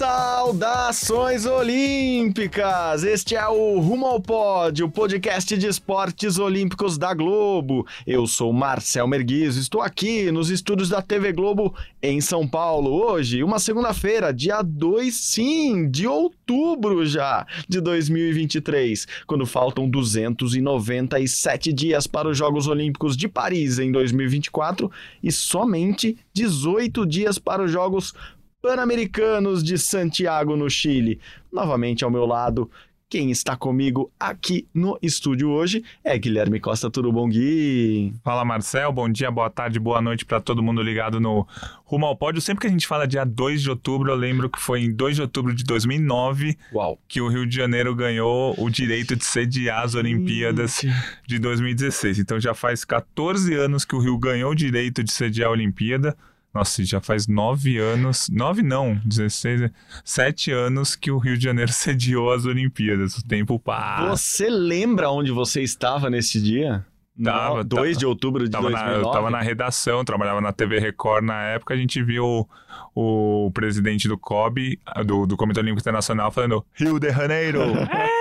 Saudações Olímpicas! Este é o Rumo ao Pódio, o podcast de esportes olímpicos da Globo. Eu sou Marcel Merguizo, estou aqui nos estúdios da TV Globo em São Paulo. Hoje, uma segunda-feira, dia 2, sim, de outubro já, de 2023, quando faltam 297 dias para os Jogos Olímpicos de Paris em 2024 e somente 18 dias para os Jogos Pan-Americanos de Santiago, no Chile. Novamente ao meu lado, quem está comigo aqui no estúdio hoje é Guilherme Costa. Tudo bom, Gui? Fala, Marcel. Bom dia, boa tarde, boa noite para todo mundo ligado no Rumo ao Pódio. Sempre que a gente fala dia 2 de outubro, eu lembro que foi em 2 de outubro de 2009 Uau. que o Rio de Janeiro ganhou o direito de sediar as Olimpíadas de 2016. Então já faz 14 anos que o Rio ganhou o direito de sediar a Olimpíada. Nossa, já faz nove anos. Nove não, 16. Sete anos que o Rio de Janeiro sediou as Olimpíadas. O tempo passa. Você lembra onde você estava nesse dia? Tava, No- 2 de outubro de Tava na, 2009? eu tava na redação, trabalhava na TV Record na época, a gente viu o, o presidente do COB, do, do Comitê Olímpico Internacional, falando Rio de Janeiro!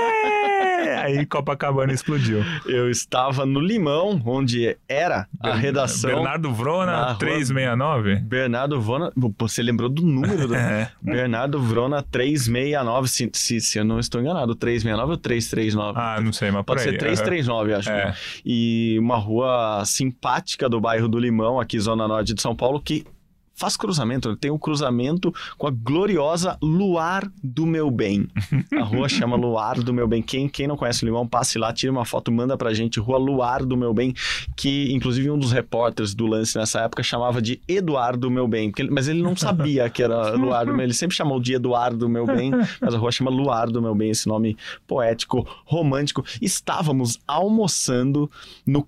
Aí Copacabana explodiu. Eu estava no Limão, onde era a redação. Bernardo na Vrona, rua- 369. Bernardo Vrona. Você lembrou do número do. É. Bernardo Vrona 369, se, se, se eu não estou enganado, 369 ou 339? Ah, não sei, mas Pode aí. ser 339, acho. É. E uma rua simpática do bairro do Limão, aqui zona norte de São Paulo, que faz cruzamento, tem um cruzamento com a gloriosa Luar do Meu Bem. A rua chama Luar do Meu Bem. Quem, quem não conhece o Limão, passe lá, tira uma foto, manda pra gente, Rua Luar do Meu Bem, que inclusive um dos repórteres do lance nessa época chamava de Eduardo Meu Bem, ele- mas ele não sabia que era Luar do Meu ele sempre chamou de Eduardo Meu Bem, mas a rua chama Luar do Meu Bem, esse nome poético, romântico. Estávamos almoçando no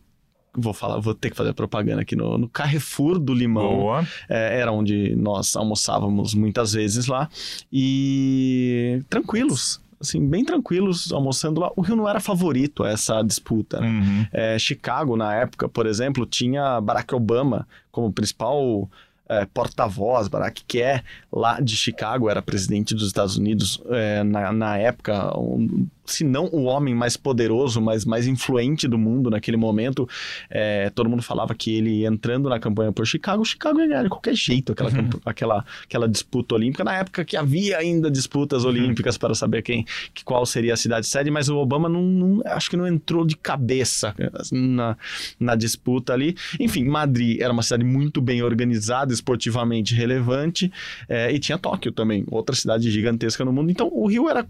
Vou falar, vou ter que fazer propaganda aqui no, no Carrefour do Limão. Boa. É, era onde nós almoçávamos muitas vezes lá. E tranquilos, assim, bem tranquilos almoçando lá. O Rio não era favorito a essa disputa. né? Uhum. É, Chicago, na época, por exemplo, tinha Barack Obama como principal é, porta-voz, Barack, que é lá de Chicago, era presidente dos Estados Unidos é, na, na época, um, se não o homem mais poderoso, mas mais influente do mundo naquele momento. É, todo mundo falava que ele entrando na campanha por Chicago, Chicago ia ganhar de qualquer jeito aquela, camp- aquela, aquela disputa olímpica, na época que havia ainda disputas olímpicas para saber quem, que, qual seria a cidade sede, mas o Obama não, não- acho que não entrou de cabeça na, na disputa ali. Enfim, Madrid era uma cidade muito bem organizada, esportivamente relevante, é, e tinha Tóquio também, outra cidade gigantesca no mundo. Então o Rio era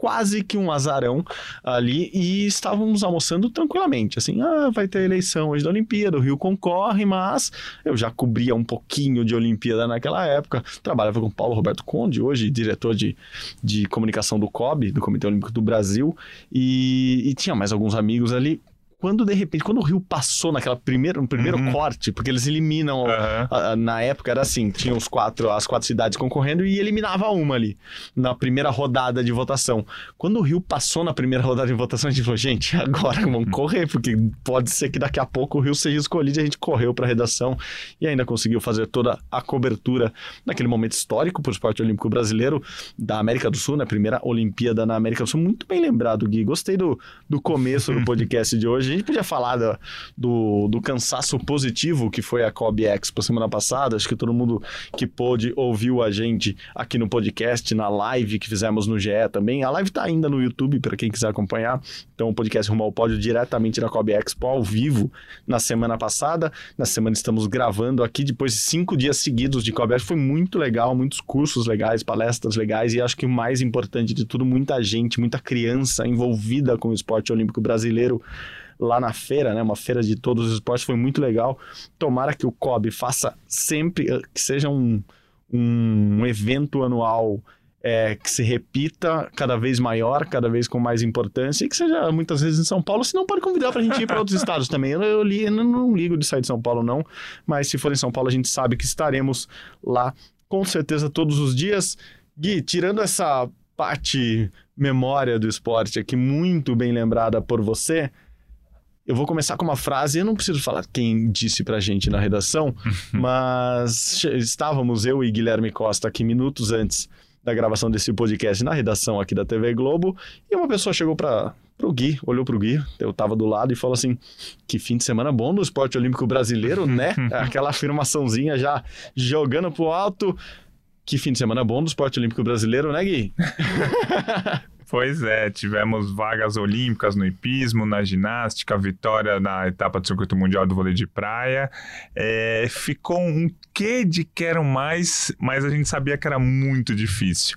quase que um azarão ali e estávamos almoçando tranquilamente, assim, ah, vai ter eleição hoje da Olimpíada, o Rio concorre, mas eu já cobria um pouquinho de Olimpíada naquela época, trabalhava com Paulo Roberto Conde, hoje diretor de, de comunicação do COB, do Comitê Olímpico do Brasil, e, e tinha mais alguns amigos ali. Quando de repente, quando o Rio passou naquela primeira, no primeiro Uhum. corte, porque eles eliminam Aham. a- a- na época era assim, tinha os quatro, as quatro cidades concorrendo e eliminava uma ali, na primeira rodada de votação. Quando o Rio passou na primeira rodada de votação, a gente falou, gente, agora vamos correr, porque pode ser que daqui a pouco o Rio seja escolhido e a gente correu para a redação e ainda conseguiu fazer toda a cobertura naquele momento histórico para o esporte olímpico brasileiro da América do Sul, né? Primeira Olimpíada na América do Sul. Muito bem lembrado, Gui. Gostei do, do começo do podcast de hoje. A gente podia falar da- do, do cansaço positivo que foi a Kobe Expo semana passada. Acho que todo mundo que pôde ouviu a gente aqui no podcast, na live que fizemos no GE também. A live tá ainda no YouTube para quem quiser acompanhar. Então o podcast Rumo ao Pódio diretamente da Kobe Expo ao vivo na semana passada. Na semana estamos gravando aqui depois de cinco dias seguidos de Kobe Expo. Foi muito legal, muitos cursos legais, palestras legais e acho que o mais importante de tudo, muita gente, muita criança envolvida com o esporte olímpico brasileiro lá na feira, né? Uma feira de todos os esportes, foi muito legal. Tomara que o COB faça sempre, eh, que seja um, um evento anual é, que se repita cada vez maior, cada vez com mais importância e que seja muitas vezes em São Paulo. Se não, pode convidar para a gente ir para outros estados também. Eu, eu, li, eu não ligo de sair de São Paulo, não, mas se for em São Paulo, a gente sabe que estaremos lá com certeza todos os dias. Gui, tirando essa parte memória do esporte aqui, muito bem lembrada por você, eu vou começar com uma frase, eu não preciso falar quem disse pra gente na redação, mas estávamos eu e Guilherme Costa aqui minutos antes da gravação desse podcast na redação aqui da TV Globo, e uma pessoa chegou para pro Gui, olhou pro Gui, eu tava do lado e falou assim: "Que fim de semana bom no esporte olímpico brasileiro, né?" Aquela afirmaçãozinha já jogando pro alto. Que fim de semana bom do esporte olímpico brasileiro, né, Gui? Pois é, tivemos vagas olímpicas no hipismo, na ginástica, vitória na etapa do circuito mundial do vôlei de praia. É, ficou um quê de quero mais, mas a gente sabia que era muito difícil.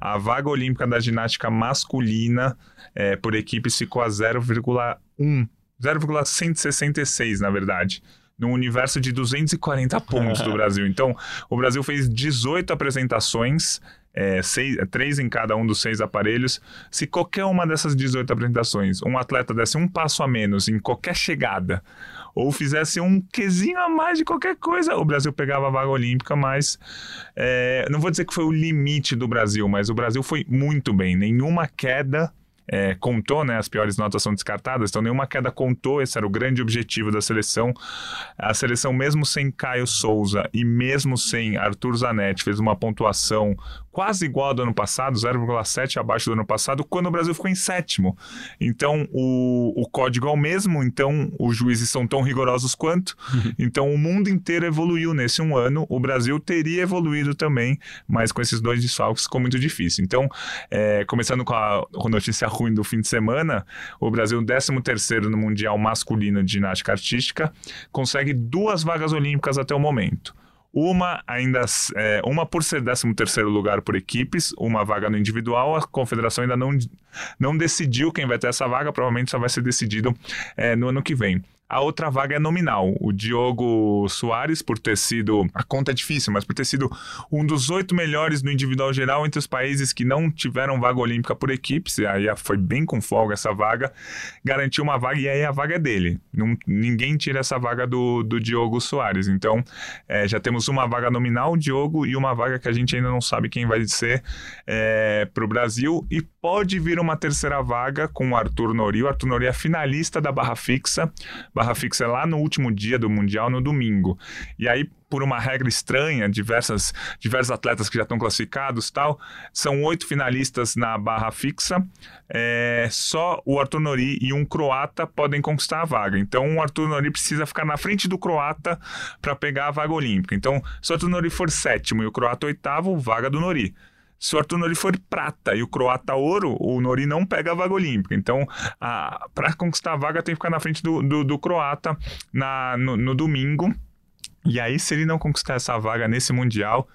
A vaga olímpica da ginástica masculina é, por equipes ficou a 0,1, 0,166 na verdade no universo de 240 pontos do Brasil. Então, o Brasil fez 18 apresentações, é, seis, é, três em cada um dos seis aparelhos. Se qualquer uma dessas 18 apresentações, um atleta desse um passo a menos em qualquer chegada, ou fizesse um quezinho a mais de qualquer coisa, o Brasil pegava a vaga olímpica, mas é, não vou dizer que foi o limite do Brasil, mas o Brasil foi muito bem, nenhuma queda é, contou, né? As piores notas são descartadas, então nenhuma queda contou. Esse era o grande objetivo da seleção. A seleção, mesmo sem Caio Souza e mesmo sem Arthur Zanetti, fez uma pontuação quase igual ao do ano passado, 0,7 abaixo do ano passado, quando o Brasil ficou em sétimo. Então o, o código é o mesmo, então os juízes são tão rigorosos quanto. Então o mundo inteiro evoluiu nesse um ano. O Brasil teria evoluído também, mas com esses dois desfalques ficou muito difícil. Então, é, começando com a notícia ruim do fim de semana, o Brasil, 13 terceiro no Mundial Masculino de Ginástica Artística, consegue duas vagas olímpicas até o momento. Uma ainda é, uma por ser 13 terceiro lugar por equipes, uma vaga no individual, a confederação ainda não, não decidiu quem vai ter essa vaga, provavelmente só vai ser decidido é, no ano que vem. A outra vaga é nominal. O Diogo Soares, por ter sido. A conta é difícil, mas por ter sido um dos oito melhores no individual geral entre os países que não tiveram vaga olímpica por equipes, e aí foi bem com folga essa vaga, garantiu uma vaga e aí a vaga é dele. Não, ninguém tira essa vaga do, do Diogo Soares. Então, é, já temos uma vaga nominal, Diogo, e uma vaga que a gente ainda não sabe quem vai ser é, para o Brasil. E pode vir uma terceira vaga com o Arthur Nori. O Arthur Nori é finalista da barra fixa barra fixa é lá no último dia do Mundial, no domingo. E aí, por uma regra estranha, diversas, diversos atletas que já estão classificados tal, são oito finalistas na barra fixa, é, só o Arthur Nori e um croata podem conquistar a vaga. Então, o Arthur Nori precisa ficar na frente do croata para pegar a vaga olímpica. Então, se o Arthur Nori for sétimo e o croata oitavo, vaga do Nori. Se o Arthur Nori for prata e o croata ouro, o Nori não pega a vaga olímpica. Então, para conquistar a vaga, tem que ficar na frente do, do, do croata na, no, no domingo. E aí, se ele não conquistar essa vaga nesse Mundial,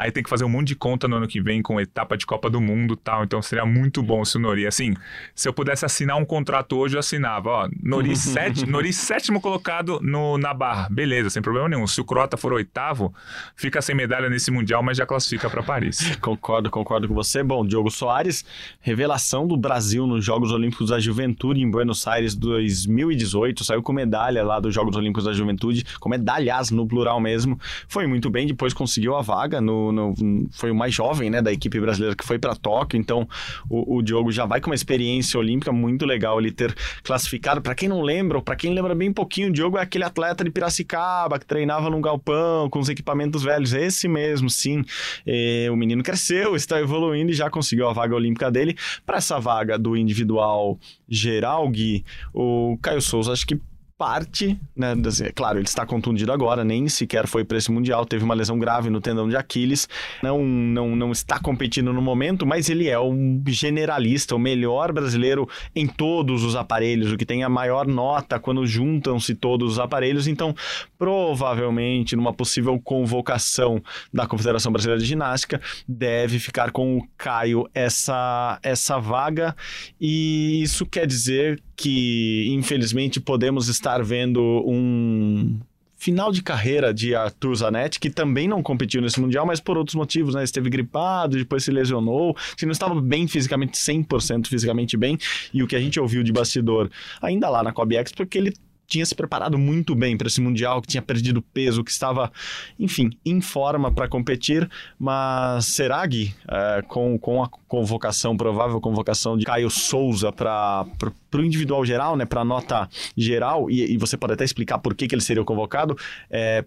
Aí tem que fazer um monte de conta no ano que vem com etapa de Copa do Mundo tal. Então seria muito bom se o Nori, assim, se eu pudesse assinar um contrato hoje, eu assinava. Ó, Nori, sete, Nori sétimo colocado no, na barra. Beleza, sem problema nenhum. Se o Croata for oitavo, fica sem medalha nesse Mundial, mas já classifica para Paris. concordo, concordo com você. Bom, Diogo Soares, revelação do Brasil nos Jogos Olímpicos da Juventude em Buenos Aires 2018. Saiu com medalha lá dos Jogos Olímpicos da Juventude, com medalhas no plural mesmo. Foi muito bem, depois conseguiu a vaga no no, foi o mais jovem né, da equipe brasileira que foi para Tóquio, então o, o, Diogo já vai com uma experiência olímpica muito legal ele ter classificado. Para quem não lembra, ou para quem lembra bem pouquinho, o Diogo é aquele atleta de Piracicaba que treinava num galpão com os equipamentos velhos, esse mesmo, sim. E, o menino cresceu, está evoluindo e já conseguiu a vaga olímpica dele. Para essa vaga do individual geral, Gui, o Caio Souza acho que parte, né? É claro, ele está contundido agora, nem sequer foi para esse Mundial, teve uma lesão grave no tendão de Aquiles, não, não, não está competindo no momento, mas ele é um generalista, o melhor brasileiro em todos os aparelhos, o que tem a maior nota quando juntam-se todos os aparelhos, então provavelmente numa possível convocação da Confederação Brasileira de Ginástica, deve ficar com o Caio essa, essa vaga, e isso quer dizer que infelizmente podemos estar vendo um final de carreira de Arthur Zanetti, que também não competiu nesse Mundial, mas por outros motivos, né? Esteve gripado, depois se lesionou, se não estava bem fisicamente, 100% fisicamente bem, e o que a gente ouviu de bastidor ainda lá na Cob Expo, porque ele tinha se preparado muito bem para esse Mundial, que tinha perdido peso, que estava, enfim, em forma para competir. Mas será, Gui, é, com, com a convocação, provável convocação de Caio Souza para o individual geral, né, para a nota geral, e, e, você pode até explicar por que, que ele seria convocado, é,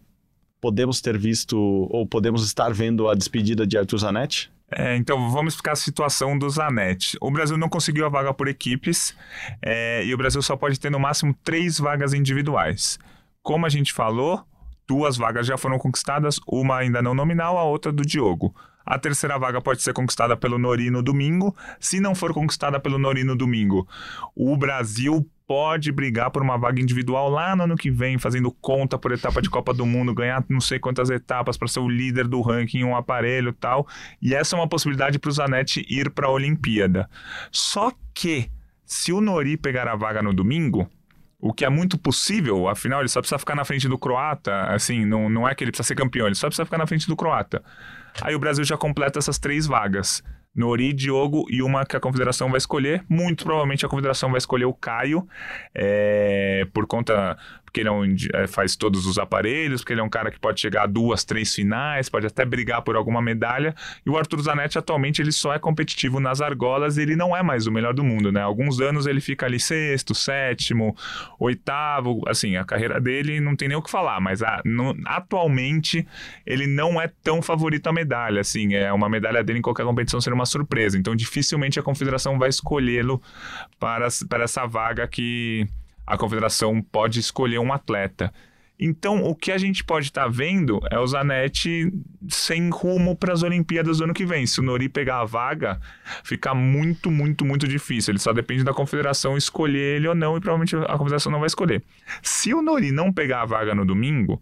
podemos ter visto, ou podemos estar vendo a despedida de Arthur Zanetti? É, então, vamos explicar a situação do Zanetti. O Brasil não conseguiu a vaga por equipes é, e o Brasil só pode ter no máximo três vagas individuais. Como a gente falou, duas vagas já foram conquistadas, uma ainda não nominal, a outra do Diogo. A terceira vaga pode ser conquistada pelo Nori no domingo. Se não for conquistada pelo Nori no domingo, o Brasil pode brigar por uma vaga individual lá no ano que vem, fazendo conta por etapa de Copa do Mundo, ganhar não sei quantas etapas para ser o líder do ranking, um aparelho tal. E essa é uma possibilidade para o Zanetti ir para a Olimpíada. Só que, se o Nori pegar a vaga no domingo, o que é muito possível, afinal, ele só precisa ficar na frente do croata, assim, não, não é que ele precisa ser campeão, ele só precisa ficar na frente do croata. Aí o Brasil já completa essas três vagas. Nori, Diogo e uma que a confederação vai escolher. Muito provavelmente a confederação vai escolher o Caio, é, por conta porque ele é um, é, faz todos os aparelhos, porque ele é um cara que pode chegar a duas, três finais, pode até brigar por alguma medalha. E o Arthur Zanetti atualmente ele só é competitivo nas argolas, ele não é mais o melhor do mundo, né? Alguns anos ele fica ali sexto, sétimo, oitavo, assim, a carreira dele não tem nem o que falar, mas a, no, atualmente ele não é tão favorito a medalha, assim, é uma medalha dele em qualquer competição seria uma surpresa. Então dificilmente a confederação vai escolhê-lo para, para essa vaga que a confederação pode escolher um atleta. Então, o que a gente pode estar tá vendo é o Zanetti sem rumo para as Olimpíadas do ano que vem. Se o Nori pegar a vaga, fica muito, muito, muito difícil. Ele só depende da confederação escolher ele ou não, e provavelmente a confederação não vai escolher. Se o Nori não pegar a vaga no domingo,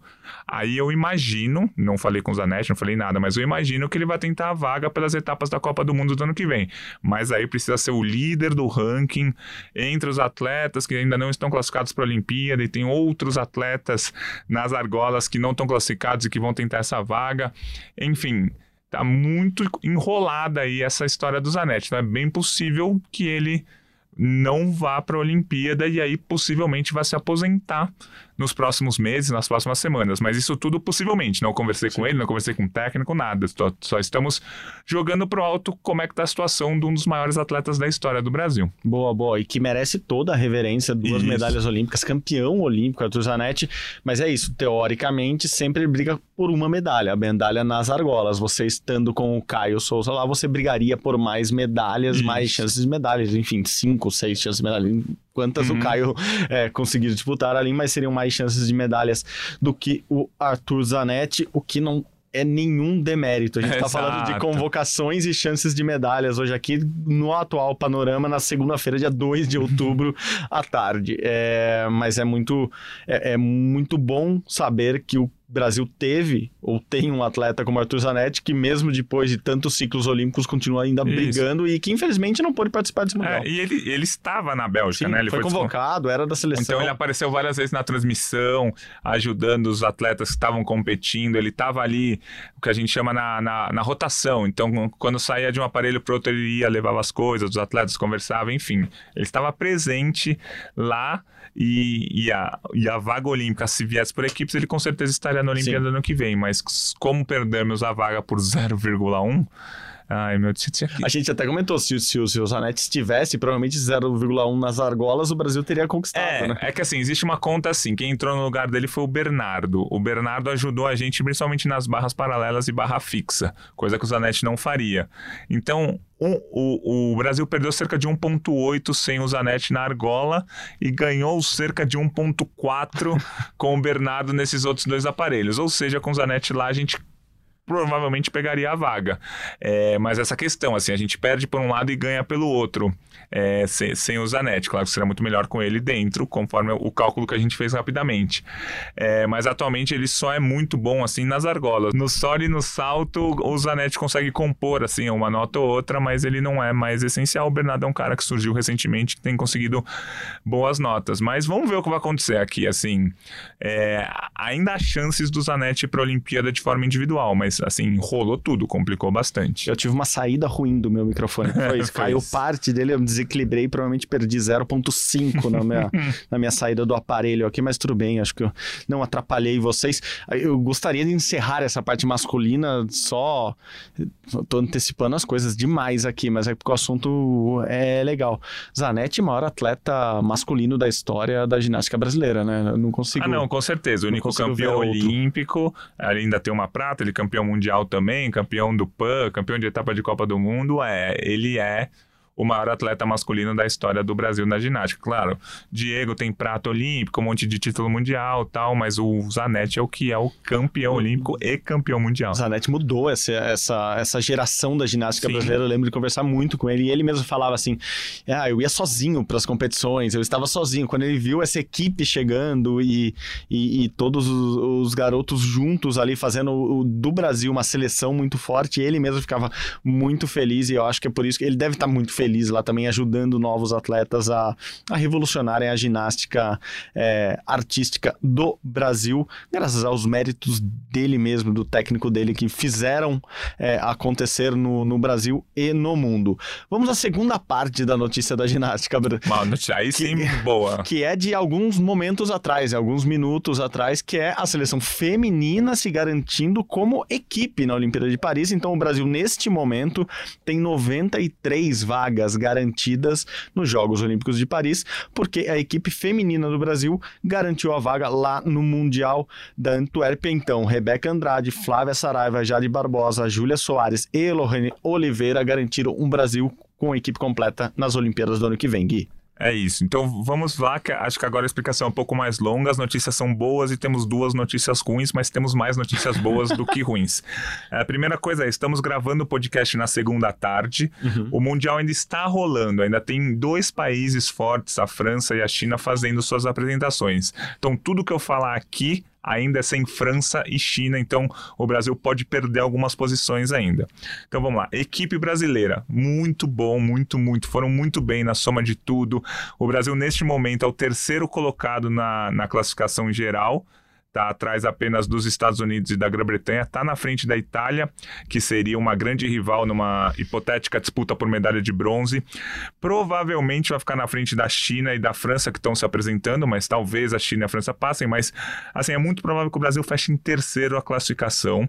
aí eu imagino, não falei com o Zanetti, não falei nada, mas eu imagino que ele vai tentar a vaga pelas etapas da Copa do Mundo do ano que vem. Mas aí precisa ser o líder do ranking entre os atletas que ainda não estão classificados para a Olimpíada e tem outros atletas nas argolas que não estão classificados e que vão tentar essa vaga. Enfim, tá muito enrolada aí essa história do Zanetti. Então é bem possível que ele não vá para a Olimpíada e aí possivelmente vai se aposentar nos próximos meses, nas próximas semanas. Mas isso tudo possivelmente. Não conversei Sim. com ele, não conversei com o técnico, nada. Só, só estamos jogando pro alto como é que tá a situação de um dos maiores atletas da história do Brasil. Boa, boa. E que merece toda a reverência, duas isso. medalhas olímpicas, campeão olímpico, Arthur Zanetti. Mas é isso, teoricamente, sempre briga por uma medalha, a medalha nas argolas. Você estando com o Caio Souza lá, você brigaria por mais medalhas, isso. mais chances de medalhas. Enfim, cinco, seis chances de medalha quantas uhum. o Caio é, conseguir disputar ali, mas seriam mais chances de medalhas do que o Arthur Zanetti, o que não é nenhum demérito. A gente está falando de convocações e chances de medalhas hoje aqui no atual panorama, na segunda-feira, dia 2 de outubro, à tarde. É, mas é muito, é, é muito bom saber que o Brasil teve ou tem um atleta como Arthur Zanetti que mesmo depois de tantos ciclos olímpicos continua ainda Isso. brigando e que infelizmente não pôde participar desse mundial. É, e ele, ele estava na Bélgica, Sim, né? Ele foi, foi convocado, era da seleção. Então ele apareceu várias vezes na transmissão, ajudando os atletas que estavam competindo. Ele estava ali, o que a gente chama na, na, na rotação. Então quando saía de um aparelho para outro ele ia, levava as coisas, os atletas conversavam, enfim. Ele estava presente lá e, e, a, e a vaga olímpica, se viesse por equipes, ele com certeza estaria na Olimpíada ano que vem. Mas como perdemos a vaga por 0,1 Ai, meu. A gente até comentou, se, se, se o Zanetti estivesse, provavelmente 0,1 nas argolas, o Brasil teria conquistado, é, né? É que assim, existe uma conta assim, quem entrou no lugar dele foi o Bernardo. O Bernardo ajudou a gente principalmente nas barras paralelas e barra fixa, coisa que o Zanetti não faria. Então, um, o, o, Brasil perdeu cerca de 1,8 sem o Zanetti na argola e ganhou cerca de 1,4 com o Bernardo nesses outros dois aparelhos. Ou seja, com o Zanetti lá a gente provavelmente pegaria a vaga. É, mas essa questão, assim, a gente perde por um lado e ganha pelo outro, é, sem, sem o Zanetti. Claro que seria muito melhor com ele dentro, conforme o cálculo que a gente fez rapidamente. É, mas atualmente ele só é muito bom, assim, nas argolas. No solo e no salto, o Zanetti consegue compor, assim, uma nota ou outra, mas ele não é mais essencial. O Bernardo é um cara que surgiu recentemente, que tem conseguido boas notas. Mas vamos ver o que vai acontecer aqui, assim. É, ainda há chances do Zanetti para a Olimpíada de forma individual, mas mas assim, rolou tudo, complicou bastante. Eu tive uma saída ruim do meu microfone. Foi isso. Foi Caiu isso. parte dele, eu me desequilibrei, provavelmente perdi 0.5 na minha, na minha saída do aparelho aqui, mas tudo bem, acho que eu não atrapalhei vocês. Eu gostaria de encerrar essa parte masculina só. Tô antecipando as coisas demais aqui, mas é porque o assunto é legal. Zanetti, maior atleta masculino da história da ginástica brasileira, né? Eu não consigo. Ah, não, com certeza. O único campeão olímpico, ainda tem uma prata, ele é campeão mundial também, campeão do PAN, campeão de etapa de Copa do Mundo. É, ele é o maior atleta masculino da história do Brasil na ginástica. Claro, Diego tem prata olímpico, um monte de título mundial tal, mas o Zanetti é o que é o campeão olímpico e campeão mundial. O Zanetti mudou essa, essa, essa geração da ginástica Sim. brasileira. Eu lembro de conversar muito com ele. E ele mesmo falava assim: ah, eu ia sozinho para as competições, eu estava sozinho. Quando ele viu essa equipe chegando e, e, e todos os, os garotos juntos ali fazendo o, do Brasil uma seleção muito forte, ele mesmo ficava muito feliz. E eu acho que é por isso que ele deve estar muito feliz lá também, ajudando novos atletas a, a revolucionarem a ginástica é, artística do Brasil, graças aos méritos dele mesmo, do técnico dele, que fizeram é, acontecer no, no Brasil e no mundo. Vamos à segunda parte da notícia da ginástica, notícia- Aí sim, boa. que é de alguns momentos atrás, alguns minutos atrás, que é a seleção feminina se garantindo como equipe na Olimpíada de Paris. Então, o Brasil, neste momento, tem 93 vagas garantidas nos Jogos Olímpicos de Paris, porque a equipe feminina do Brasil garantiu a vaga lá no Mundial da Antuérpia. Então, Rebeca Andrade, Flávia Saraiva, Jade Barbosa, Júlia Soares e Lohane Oliveira garantiram um Brasil com a equipe completa nas Olimpíadas do ano que vem, Gui. É isso. Então vamos lá, que acho que agora a explicação é um pouco mais longa. As notícias são boas e temos duas notícias ruins, mas temos mais notícias boas do que ruins. A primeira coisa é: estamos gravando o podcast na segunda tarde. O Mundial ainda está rolando, ainda tem dois países fortes, a França e a China, fazendo suas apresentações. Então, tudo que eu falar aqui ainda é sem França e China, então o Brasil pode perder algumas posições ainda. Então vamos lá, equipe brasileira, muito bom, muito, muito, foram muito bem na soma de tudo. O Brasil neste momento é o terceiro colocado na, na classificação geral, está atrás apenas dos Estados Unidos e da Grã-Bretanha, está na frente da Itália, que seria uma grande rival numa hipotética disputa por medalha de bronze. Provavelmente vai ficar na frente da China e da França que estão se apresentando, mas talvez a China e a França passem, mas assim é muito provável que o Brasil feche em terceiro a classificação.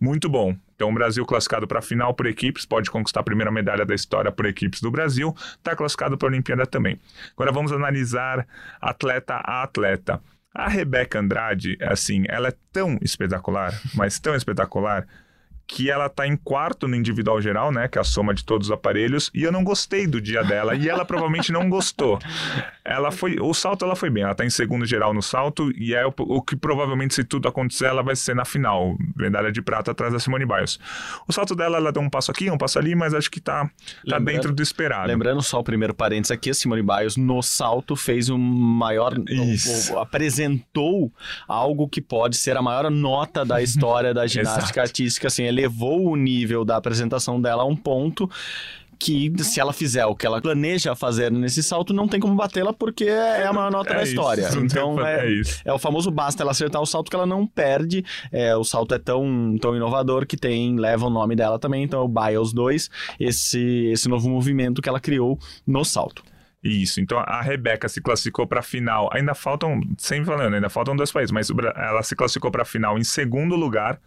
Muito bom. Então, o Brasil classificado para a final por equipes, pode conquistar a primeira medalha da história por equipes do Brasil, está classificado para a Olimpíada também. Agora vamos analisar atleta a atleta. A Rebeca Andrade, assim, ela é tão espetacular, mas tão espetacular, que ela tá em quarto no individual geral, né? Que é a soma de todos os aparelhos, e eu não gostei do dia dela, e ela provavelmente não gostou. Ela foi. O salto ela foi bem, ela tá em segundo geral no salto, e é o, o que provavelmente, se tudo acontecer, ela vai ser na final. Medalha de prata atrás da Simone Biles. O salto dela, ela deu um passo aqui, um passo ali, mas acho que tá, tá dentro do esperado. Lembrando só o primeiro parênteses aqui, a Simone Biles no salto fez um maior. Isso. apresentou algo que pode ser a maior nota da história da ginástica artística. Assim, elevou o nível da apresentação dela a um ponto que, se ela fizer o que ela planeja fazer nesse salto, não tem como batê-la porque é a maior nota É da isso, história. Então é, é é o famoso basta ela acertar o salto que ela não perde. É, o salto é tão, tão inovador que tem leva o nome dela também. Então, é o Biles 2, esse, esse novo movimento que ela criou no salto. Isso, então a Rebeca se classificou para a final. Ainda faltam, sempre falando, ainda faltam dois países, mas ela se classificou para a final em segundo lugar,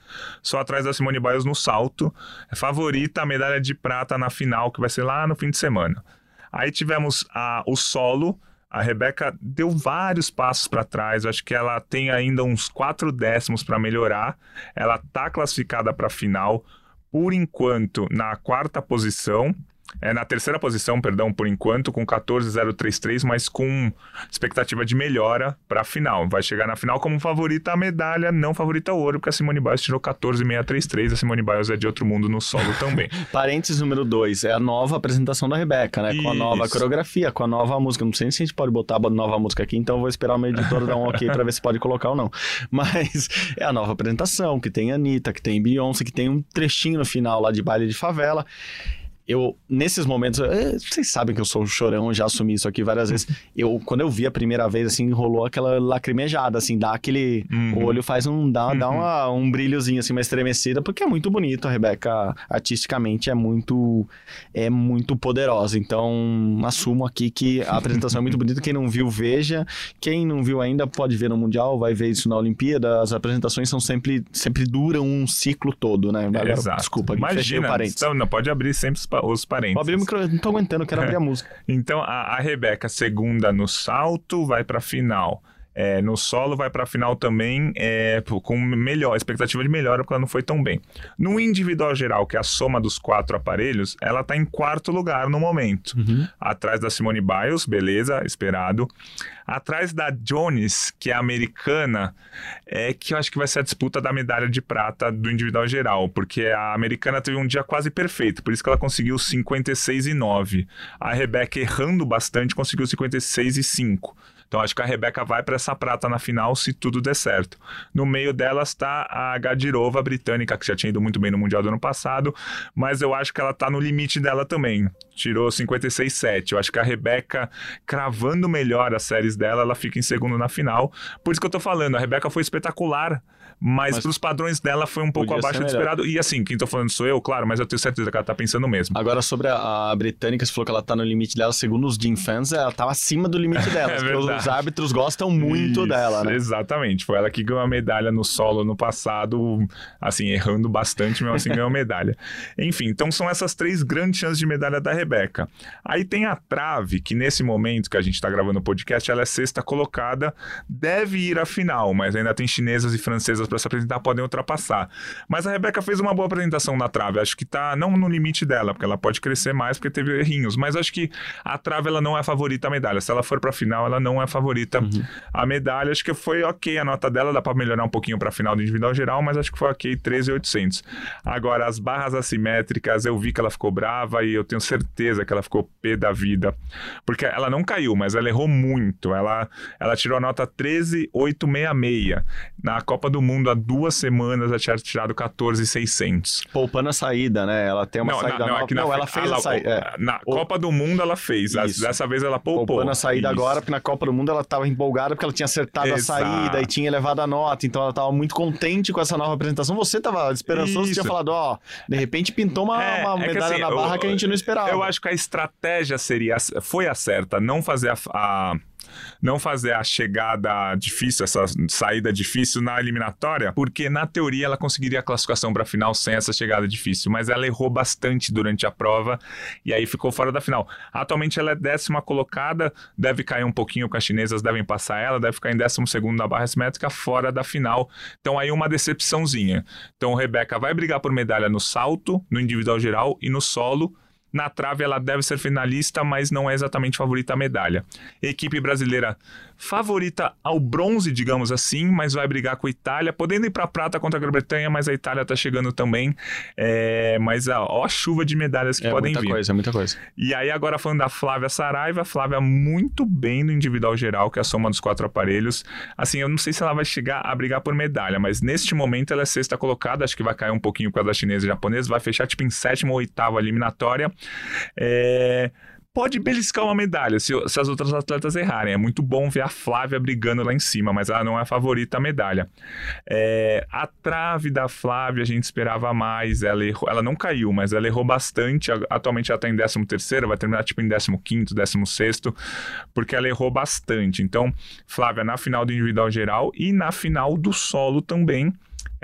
só atrás da Simone Biles no salto. É favorita a medalha de prata na final, que vai ser lá no fim de semana. Aí tivemos a, o solo. A Rebeca deu vários passos para trás. Eu acho que ela tem ainda uns quatro décimos para melhorar. Ela tá classificada para a final, por enquanto, na quarta posição. É na terceira posição, perdão, por enquanto, com 14,033, mas com expectativa de melhora para a final. Vai chegar na final como favorita a medalha, não favorita ao ouro, porque a Simone Biles tirou 14,633. A Simone Biles é de outro mundo no solo também. Parênteses número 2, é a nova apresentação da Rebeca, né? Com a nova coreografia, com a nova música. Não sei se a gente pode botar a nova música aqui, então eu vou esperar o meu editor dar um ok pra ver se pode colocar ou não. Mas é a nova apresentação, que tem Anitta, que tem Beyoncé, que tem um trechinho no final lá de baile de favela. Eu, nesses momentos, eh, vocês sabem que eu sou chorão, já assumi isso aqui várias vezes. Eu, quando eu vi a primeira vez, assim, rolou aquela lacrimejada, assim, dá aquele. Uhum. O olho faz um. dá, dá uma- um brilhozinho, assim, uma estremecida, porque é muito bonito. A Rebeca, artisticamente, é muito. é muito poderosa. Então, assumo aqui que a apresentação é muito bonita. Quem não viu, veja. Quem não viu ainda, pode ver no Mundial, vai ver isso na Olimpíada. As apresentações são sempre. sempre duram um ciclo todo, né? Agora, Exato. Desculpa, fechei o Imagina, parênteses. então, não pode abrir sempre os, os parênteses. Vou abrir o micro, não tô aguentando, quero abrir a música. Então a, a Rebeca, segunda no salto, vai pra final. É, no solo vai pra final também é, com melhor, expectativa de melhora, porque ela não foi tão bem. No individual geral, que é a soma dos quatro aparelhos, ela tá em quarto lugar no momento. Atrás da Simone Biles, beleza, esperado. Atrás da Jones, que é americana, é que eu acho que vai ser a disputa da medalha de prata do individual geral, porque a americana teve um dia quase perfeito, por isso que ela conseguiu 56 e 9. A Rebeca errando bastante conseguiu 56 e 5. Então acho que a Rebeca vai para essa prata na final se tudo der certo. No meio delas está a Gadirova britânica, que já tinha ido muito bem no Mundial do ano passado, mas eu acho que ela está no limite dela também. Tirou 56,7. Eu acho que a Rebeca, cravando melhor as séries dela, ela fica em segundo na final. Por isso que eu tô falando, a Rebeca foi espetacular. Mas, Mas- para os padrões dela foi um pouco abaixo do esperado. E assim, quem tô falando sou eu, claro, mas eu tenho certeza que ela tá pensando mesmo. Agora, sobre a, a britânica, você falou que ela tá no limite dela. Segundo os Jim fans, ela tava acima do limite dela. É os árbitros gostam muito Isso, dela, né? Exatamente. Foi ela que ganhou a medalha no solo no passado, assim, errando bastante, mesmo assim ganhou a medalha. Enfim, então são essas três grandes chances de medalha da Rebeca. Aí tem a trave, que nesse momento que a gente tá gravando o podcast, ela é sexta colocada, deve ir à final, mas ainda tem chinesas e francesas para se apresentar, podem ultrapassar. Mas a Rebeca fez uma boa apresentação na trave, acho que tá não no limite dela, porque ela pode crescer mais porque teve errinhos, mas acho que a trave ela não é a favorita à medalha. Se ela for pra final, ela não é a favorita à medalha. Acho que foi ok a nota dela, dá pra melhorar um pouquinho pra final do individual geral, mas acho que foi ok 13,800. Agora, as barras assimétricas, eu vi que ela ficou brava e eu tenho certeza que ela ficou pé da vida. Porque ela não caiu, mas ela errou muito. Ela, ela tirou a nota 13,866. Na Copa do Mundo, há duas semanas, ela tinha tirado 14,600. Poupando a saída, né? Ela tem uma Não, saída na, não, nova. é que na, não, ela fez lá, a saída. é. Na O- Copa do Mundo ela fez. Isso. Dessa vez ela poupou. Poupando a saída Isso. agora, porque na Copa do Mundo ela tava empolgada porque ela tinha acertado Exato. a saída e tinha elevado a nota, então ela tava muito contente com essa nova apresentação. Você tava esperançoso, Isso. tinha falado, ó, de repente pintou uma, É, uma é que medalha assim, na eu- barra que a gente não esperava. Eu acho que a estratégia seria foi a certa, não fazer a, a- não fazer a chegada difícil, essa saída difícil na eliminatória, porque na teoria ela conseguiria a classificação para a final sem essa chegada difícil, mas ela errou bastante durante a prova e aí ficou fora da final. Atualmente ela é décima colocada, deve cair um pouquinho porque as chinesas devem passar ela, deve ficar em décimo segundo na barra assimétrica, fora da final. Então aí uma decepçãozinha. Então Rebeca vai brigar por medalha no salto, no individual geral e no solo. Na trave ela deve ser finalista, mas não é exatamente favorita à medalha. Equipe brasileira favorita ao bronze, digamos assim, mas vai brigar com a Itália, podendo ir para prata contra a Grã-Bretanha, mas a Itália tá chegando também. É, mas ó, ó a chuva de medalhas que é podem muita vir. coisa, é muita coisa. E aí, agora falando da Flávia Saraiva, Flávia muito bem no individual geral, que é a soma dos quatro aparelhos. Assim, eu não sei se ela vai chegar a brigar por medalha, mas neste momento ela é sexta colocada, acho que vai cair um pouquinho por causa da chinesa e japonesa, vai fechar tipo em sétima ou oitava eliminatória. É, Pode beliscar uma medalha se, se as outras atletas errarem. É muito bom ver a Flávia brigando lá em cima, mas ela não é a favorita à medalha. É, a trave da Flávia a gente esperava mais. Ela, errou, ela não caiu, mas ela errou bastante. Atualmente ela está em 13 terceiro, vai terminar tipo em 15 décimo sexto, porque ela errou bastante. Então, Flávia na final do individual geral e na final do solo também.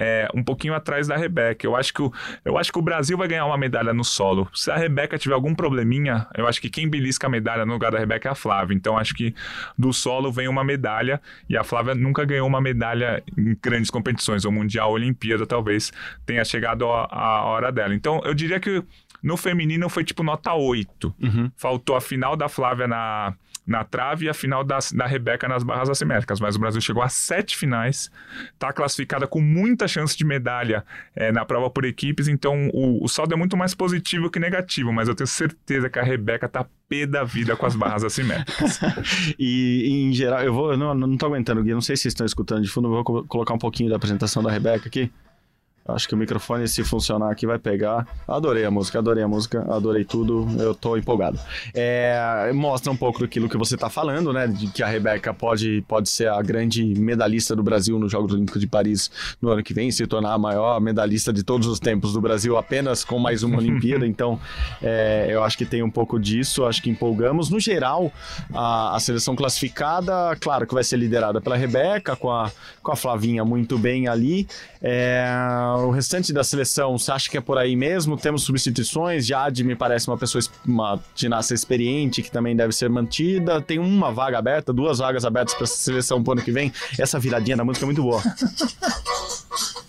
É, um pouquinho atrás da Rebeca. Eu acho, que o, eu acho que o Brasil vai ganhar uma medalha no solo. Se a Rebeca tiver algum probleminha, eu acho que quem belisca a medalha no lugar da Rebeca é a Flávia. Então acho que do solo vem uma medalha e a Flávia nunca ganhou uma medalha em grandes competições, ou Mundial, ou Olimpíada, talvez tenha chegado a, a hora dela. Então eu diria que no feminino foi tipo nota 8. Uhum. Faltou a final da Flávia na, na trave e a final da, da Rebeca nas barras assimétricas. Mas o Brasil chegou a sete finais, está classificada com muita chance de medalha eh, na prova por equipes, então o, o saldo é muito mais positivo que negativo, mas eu tenho certeza que a Rebeca tá pé da vida com as barras assimétricas. E, em geral, eu vou. Não, não tô aguentando, Gui. Não sei se vocês estão escutando de fundo, eu vou co- colocar um pouquinho da apresentação da Rebeca aqui. Acho que o microfone, se funcionar aqui, vai pegar. Adorei a música, adorei a música, adorei tudo. Eu tô empolgado. É, mostra um pouco daquilo que você tá falando, né? De que a Rebeca pode, pode ser a grande medalhista do Brasil nos Jogos Olímpicos de Paris no ano que vem, se tornar a maior medalhista de todos os tempos do Brasil, apenas com mais uma Olimpíada. Então, é, eu acho que tem um pouco disso, acho que empolgamos. No geral, a, a seleção classificada, claro que vai ser liderada pela Rebeca, com a, com a Flavinha muito bem ali. É, o restante da seleção, você acha que é por aí mesmo? Temos substituições. Jade me parece uma pessoa, uma ginasta experiente que também deve ser mantida. Tem uma vaga aberta, duas vagas abertas para a seleção pro ano que vem. Essa viradinha da música é muito boa.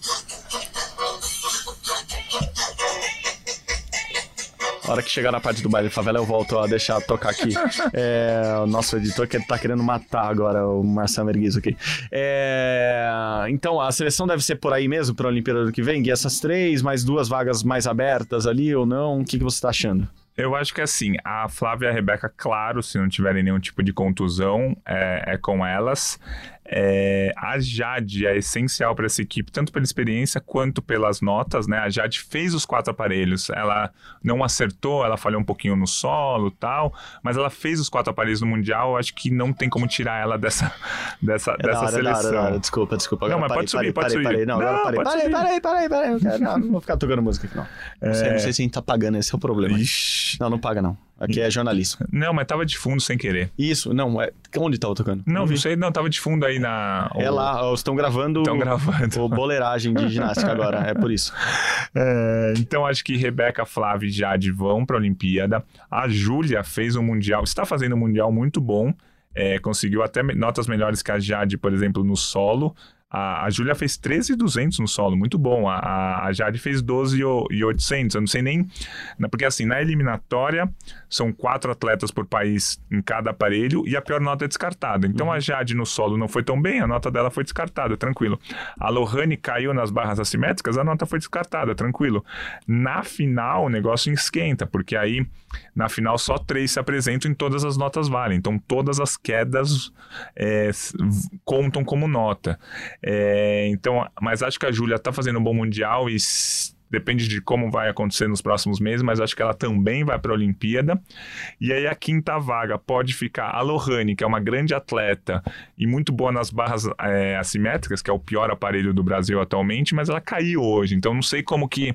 A hora que chegar na parte do baile favela, eu volto a deixar tocar aqui. É, o nosso editor que tá querendo matar agora o Marcelo Merguizo aqui. É, então, a seleção deve ser por aí mesmo para a Olimpíada do que vem? E essas três, mais duas vagas mais abertas ali ou não? O que, que você tá achando? Eu acho que assim, a Flávia e a Rebeca, claro, se não tiverem nenhum tipo de contusão, é, é com elas. É, a Jade é essencial para essa equipe, tanto pela experiência quanto pelas notas, né? A Jade fez os quatro aparelhos, ela não acertou, ela falhou um pouquinho no solo tal, mas ela fez os quatro aparelhos no Mundial, acho que não tem como tirar ela dessa, dessa, É dessa hora, é seleção. da hora, da hora. Desculpa, desculpa. Agora Não, mas parei, pode subir, parei, pode parei, subir. Parei, não, Não, agora parei. Parei, parei, parei, parei. Quero- Não, não vou ficar tocando música aqui, não. Não, sei, não sei se a gente tá pagando, esse é o problema. Ixi. Não, não paga, não. Aqui é jornalismo. Não, mas tava de fundo sem querer. Isso, não, é. Onde tava tocando? Não, vi. não sei, não, tava de fundo aí na. É lá, ó, estão gravando. Estão gravando. O boleiragem de ginástica agora, é por isso. É, então acho que Rebeca, Flávia e Jade vão para a Olimpíada. A Júlia fez um mundial, está fazendo um mundial muito bom. é, conseguiu até notas melhores que a Jade, por exemplo, no solo. A, a Júlia fez 13,200 no solo, muito bom. A, a, Jade fez 12,800. Eu não sei nem. né, Porque assim, na eliminatória, são quatro atletas por país em cada aparelho e a pior nota é descartada. Então a Jade no solo não foi tão bem, a nota dela foi descartada, tranquilo. A Lohane caiu nas barras assimétricas, a nota foi descartada, tranquilo. Na final, o negócio esquenta, porque aí na final só três se apresentam e todas as notas valem. Então todas as quedas é, contam como nota. É, então, mas acho que a Júlia tá fazendo um bom mundial e depende de como vai acontecer nos próximos meses, mas acho que ela também vai para a Olimpíada. E aí a quinta vaga pode ficar a Lohane, que é uma grande atleta e muito boa nas barras é, assimétricas, que é o pior aparelho do Brasil atualmente, mas ela caiu hoje. Então não sei como que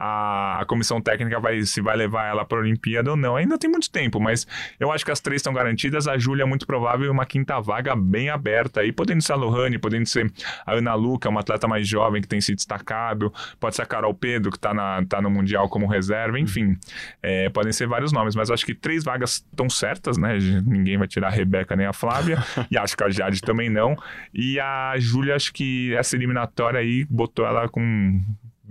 a, a comissão técnica vai se vai levar ela para a Olimpíada ou não. Ainda tem muito tempo, mas eu acho que as três estão garantidas. A Júlia é muito provável uma quinta vaga bem aberta aí, podendo ser a Lohane, podendo ser a Ana Lu, que é uma atleta mais jovem que tem se destacado, pode ser a Carol Pedro, que está tá no Mundial como reserva, enfim. É, podem ser vários nomes, mas acho que três vagas estão certas, né? Ninguém vai tirar a Rebeca nem a Flávia, e acho que a Jade também não. E a Júlia, acho que essa eliminatória aí botou ela com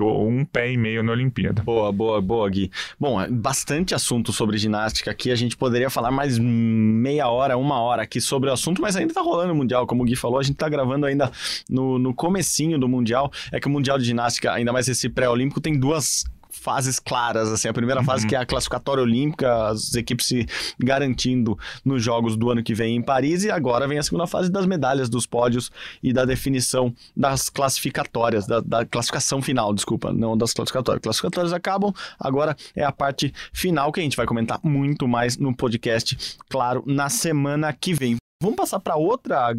um pé e meio na Olimpíada. Boa, boa, boa, Gui. Bom, é bastante assunto sobre ginástica aqui. A gente poderia falar mais meia hora, uma hora aqui sobre o assunto, mas ainda tá rolando o Mundial. Como o Gui falou, a gente tá gravando ainda no, no comecinho do Mundial. É que o Mundial de Ginástica, ainda mais esse pré-olímpico, tem duas fases claras, assim, a primeira fase que é a classificatória olímpica, as equipes se garantindo nos jogos do ano que vem em Paris, e agora vem a segunda fase das medalhas, dos pódios e da definição das classificatórias, da, da classificação final, desculpa, não das classificatórias. Classificatórias acabam, agora é a parte final que a gente vai comentar muito mais no podcast, claro, na semana que vem. Vamos passar para outra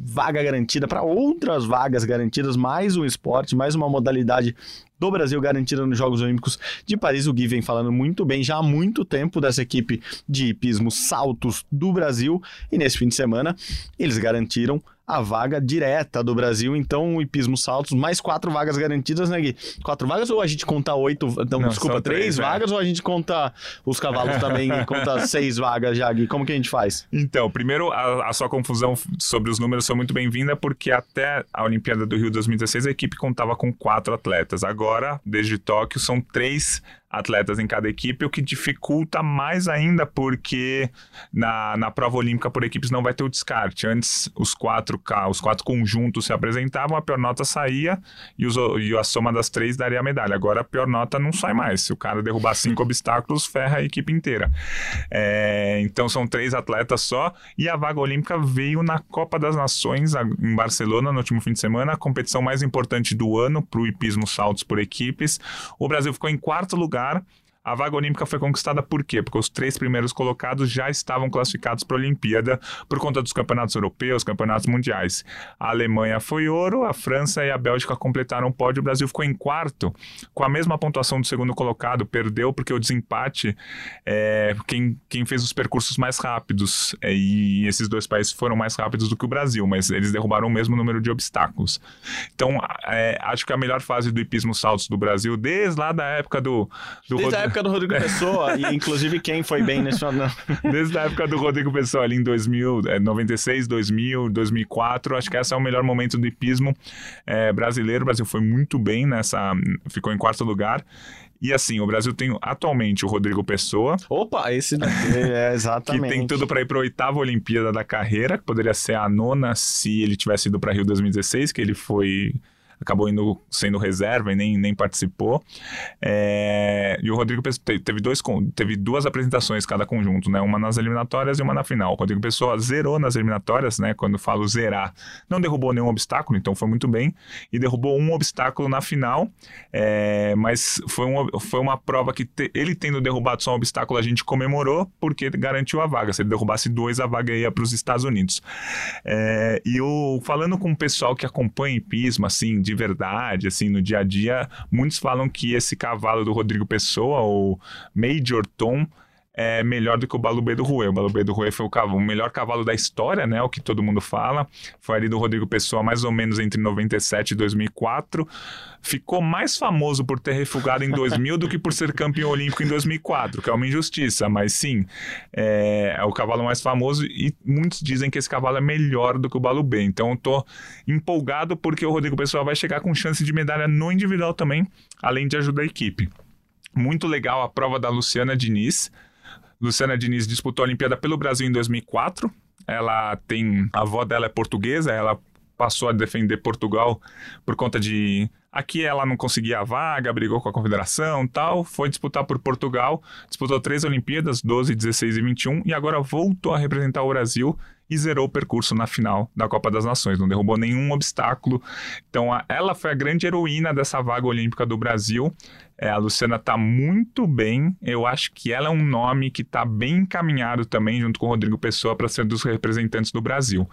vaga garantida, para outras vagas garantidas, mais um esporte, mais uma modalidade do Brasil garantida nos Jogos Olímpicos de Paris. O Gui vem falando muito bem já há muito tempo dessa equipe de hipismo saltos do Brasil e nesse fim de semana eles garantiram a vaga direta do Brasil. Então, o hipismo saltos, mais quatro vagas garantidas, né, Gui? Quatro vagas ou a gente conta oito? Não, Não, desculpa, três, três, é. vagas ou a gente conta os cavalos também e conta seis vagas já, Gui? Como que a gente faz? Então, primeiro, a, a sua confusão sobre os números foi muito bem-vinda, porque até a Olimpíada do Rio 2016 a equipe contava com quatro atletas. Agora, desde Tóquio, são três atletas em cada equipe, o que dificulta mais ainda porque na, na prova olímpica por equipes não vai ter o descarte. Antes, os quatro, os quatro conjuntos se apresentavam, a pior nota saía e, os, e a soma das três daria a medalha. Agora a pior nota não sai mais. Se o cara derrubar cinco obstáculos, ferra a equipe inteira. É, então são três atletas só e a vaga olímpica veio na Copa das Nações em Barcelona no último fim de semana, a competição mais importante do ano para o hipismo saltos por equipes. O Brasil ficou em quarto lugar lugar. A vaga olímpica foi conquistada por quê? Porque os três primeiros colocados já estavam classificados para a Olimpíada por conta dos campeonatos europeus, campeonatos mundiais. A Alemanha foi ouro, a França e a Bélgica completaram o pódio, o Brasil ficou em quarto, com a mesma pontuação do segundo colocado, perdeu porque o desempate é quem, quem fez os percursos mais rápidos, é, e esses dois países foram mais rápidos do que o Brasil, mas eles derrubaram o mesmo número de obstáculos. Então, é, acho que a melhor fase do hipismo saltos do Brasil, desde lá da época do... do desde Rod... a época do Rodrigo Pessoa, e inclusive quem foi bem nesse ano. Desde a época do Rodrigo Pessoa, ali em 2000, 96, 2000, 2004, acho que esse é o melhor momento do hipismo é, brasileiro. O Brasil foi muito bem nessa, ficou em quarto lugar. E assim, o Brasil tem atualmente o Rodrigo Pessoa. Opa, esse é exatamente. que tem tudo para ir para a oitava Olimpíada da carreira, que poderia ser a nona se ele tivesse ido para Rio 2016, que ele foi acabou indo sendo reserva e nem, nem participou. É, e o Rodrigo Pessoa teve, dois, teve duas apresentações cada conjunto, né? Uma nas eliminatórias e uma na final. O Rodrigo Pessoa zerou nas eliminatórias, né? Quando falo zerar, não derrubou nenhum obstáculo, então foi muito bem. E derrubou um obstáculo na final, é, mas foi, um, foi uma prova que te, ele tendo derrubado só um obstáculo, a gente comemorou porque garantiu a vaga. Se ele derrubasse dois, a vaga ia para os Estados Unidos. É, e o, falando com o pessoal que acompanha hipismo, assim, de de verdade, assim, no dia a dia, muitos falam que esse cavalo do Rodrigo Pessoa, o Major Tom, é melhor do que o Balubê do Rui. O Balubê do Rui foi o, cavalo, o melhor cavalo da história, né? O que todo mundo fala. Foi ali do Rodrigo Pessoa, mais ou menos entre 97 e 2004. Ficou mais famoso por ter refugado em 2000 do que por ser campeão olímpico em 2004, que é uma injustiça, mas sim, é, é o cavalo mais famoso e muitos dizem que esse cavalo é melhor do que o Balubê. Então eu tô empolgado porque o Rodrigo Pessoa vai chegar com chance de medalha no individual também, além de ajudar a equipe. Muito legal a prova da Luciana Diniz. Luciana Diniz disputou a Olimpíada pelo Brasil em 2004. Ela tem. A avó dela é portuguesa, ela passou a defender Portugal por conta de. Aqui ela não conseguia a vaga, brigou com a confederação tal, foi disputar por Portugal, disputou três Olimpíadas, 12, 16 e 21, e agora voltou a representar o Brasil e zerou o percurso na final da Copa das Nações, não derrubou nenhum obstáculo. Então, a, ela foi a grande heroína dessa vaga olímpica do Brasil. É, a Luciana está muito bem. Eu acho que ela é um nome que está bem encaminhado também, junto com o Rodrigo Pessoa, para ser dos representantes do Brasil.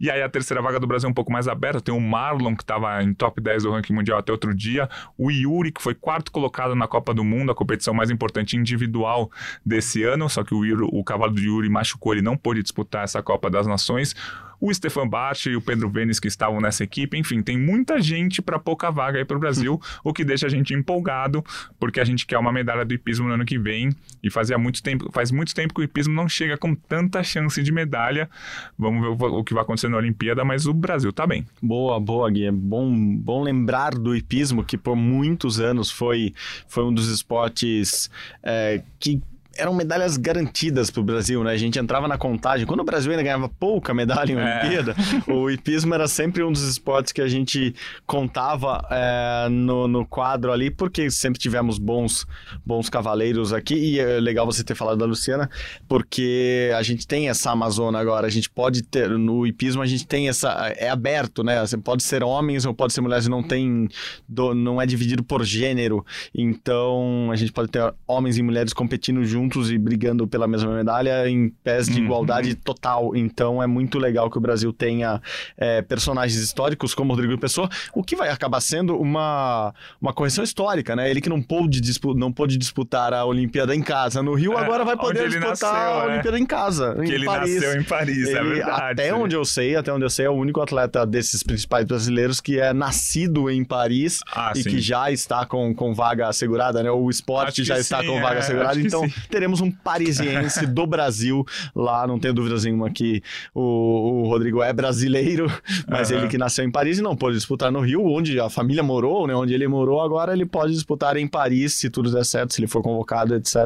E aí a terceira vaga do Brasil é um pouco mais aberta. Tem o Marlon, que estava em top 10 do ranking mundial até outro dia. O Yuri, que foi quarto colocado na Copa do Mundo, a competição mais importante individual desse ano. Só que o, Yuri, o cavalo do Yuri machucou, ele não pôde disputar essa Copa das Nações o Stefan Bach e o Pedro Vênis que estavam nessa equipe. Enfim, tem muita gente para pouca vaga aí para o Brasil, o que deixa a gente empolgado, porque a gente quer uma medalha do hipismo no ano que vem e fazia muito tempo, faz muito tempo que o hipismo não chega com tanta chance de medalha. Vamos ver o, o que vai acontecer na Olimpíada, mas o Brasil tá bem. Boa, boa, Gui. É bom, bom lembrar do hipismo, que por muitos anos foi, foi um dos esportes é, que eram medalhas garantidas para o Brasil, né? A gente entrava na contagem. Quando o Brasil ainda ganhava pouca medalha em é. Olimpíada, o hipismo era sempre um dos esportes que a gente contava é, no, no quadro ali, porque sempre tivemos bons, bons cavaleiros aqui. E é legal você ter falado da Luciana, porque a gente tem essa Amazônia agora. A gente pode ter, no hipismo, a gente tem essa. É aberto, né? Você pode ser homens ou pode ser mulheres, não tem. Do, não é dividido por gênero. Então, a gente pode ter homens e mulheres competindo juntos juntos e brigando pela mesma medalha em pés de uhum. igualdade total. Então é muito legal que o Brasil tenha é, personagens históricos como Rodrigo Pessoa, o que vai acabar sendo uma, uma correção histórica, né? Ele que não pôde, dispu não pôde disputar a Olimpíada em casa no Rio, é, agora vai poder disputar nasceu, a é. Olimpíada em casa. Que em ele Paris. nasceu em Paris, é ele, é verdade. Até onde eu sei, até onde eu sei, é o único atleta desses principais brasileiros que é nascido em Paris ah, e sim. que já está com, com vaga assegurada, né? O esporte já está sim, com vaga é, assegurada. Então, teremos um parisiense do Brasil lá, não tenho dúvidas nenhuma que o, o Rodrigo é brasileiro, mas Aham. ele que nasceu em Paris e não pôde disputar no Rio, onde a família morou, né? Onde ele morou, agora ele pode disputar em Paris, se tudo der certo, se ele for convocado, etc.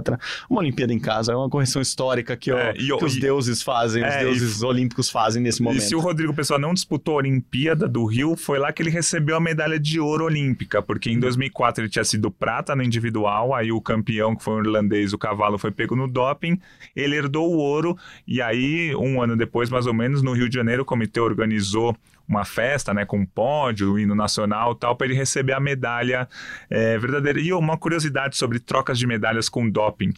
Uma Olimpíada em casa, é uma correção histórica que, ó, É, e que os e- deuses fazem, os É, e- deuses olímpicos fazem nesse momento. E se o Rodrigo Pessoa não disputou a Olimpíada do Rio, foi lá que ele recebeu a medalha de ouro olímpica, porque em 2004 ele tinha sido prata no individual, aí o campeão, que foi o irlandês, o cavalo, foi pego no doping, ele herdou o ouro, e aí, um ano depois, mais ou menos, no Rio de Janeiro, o comitê organizou uma festa, né, com um pódio, hino nacional tal, para ele receber a medalha é, verdadeira. E uma curiosidade sobre trocas de medalhas com doping.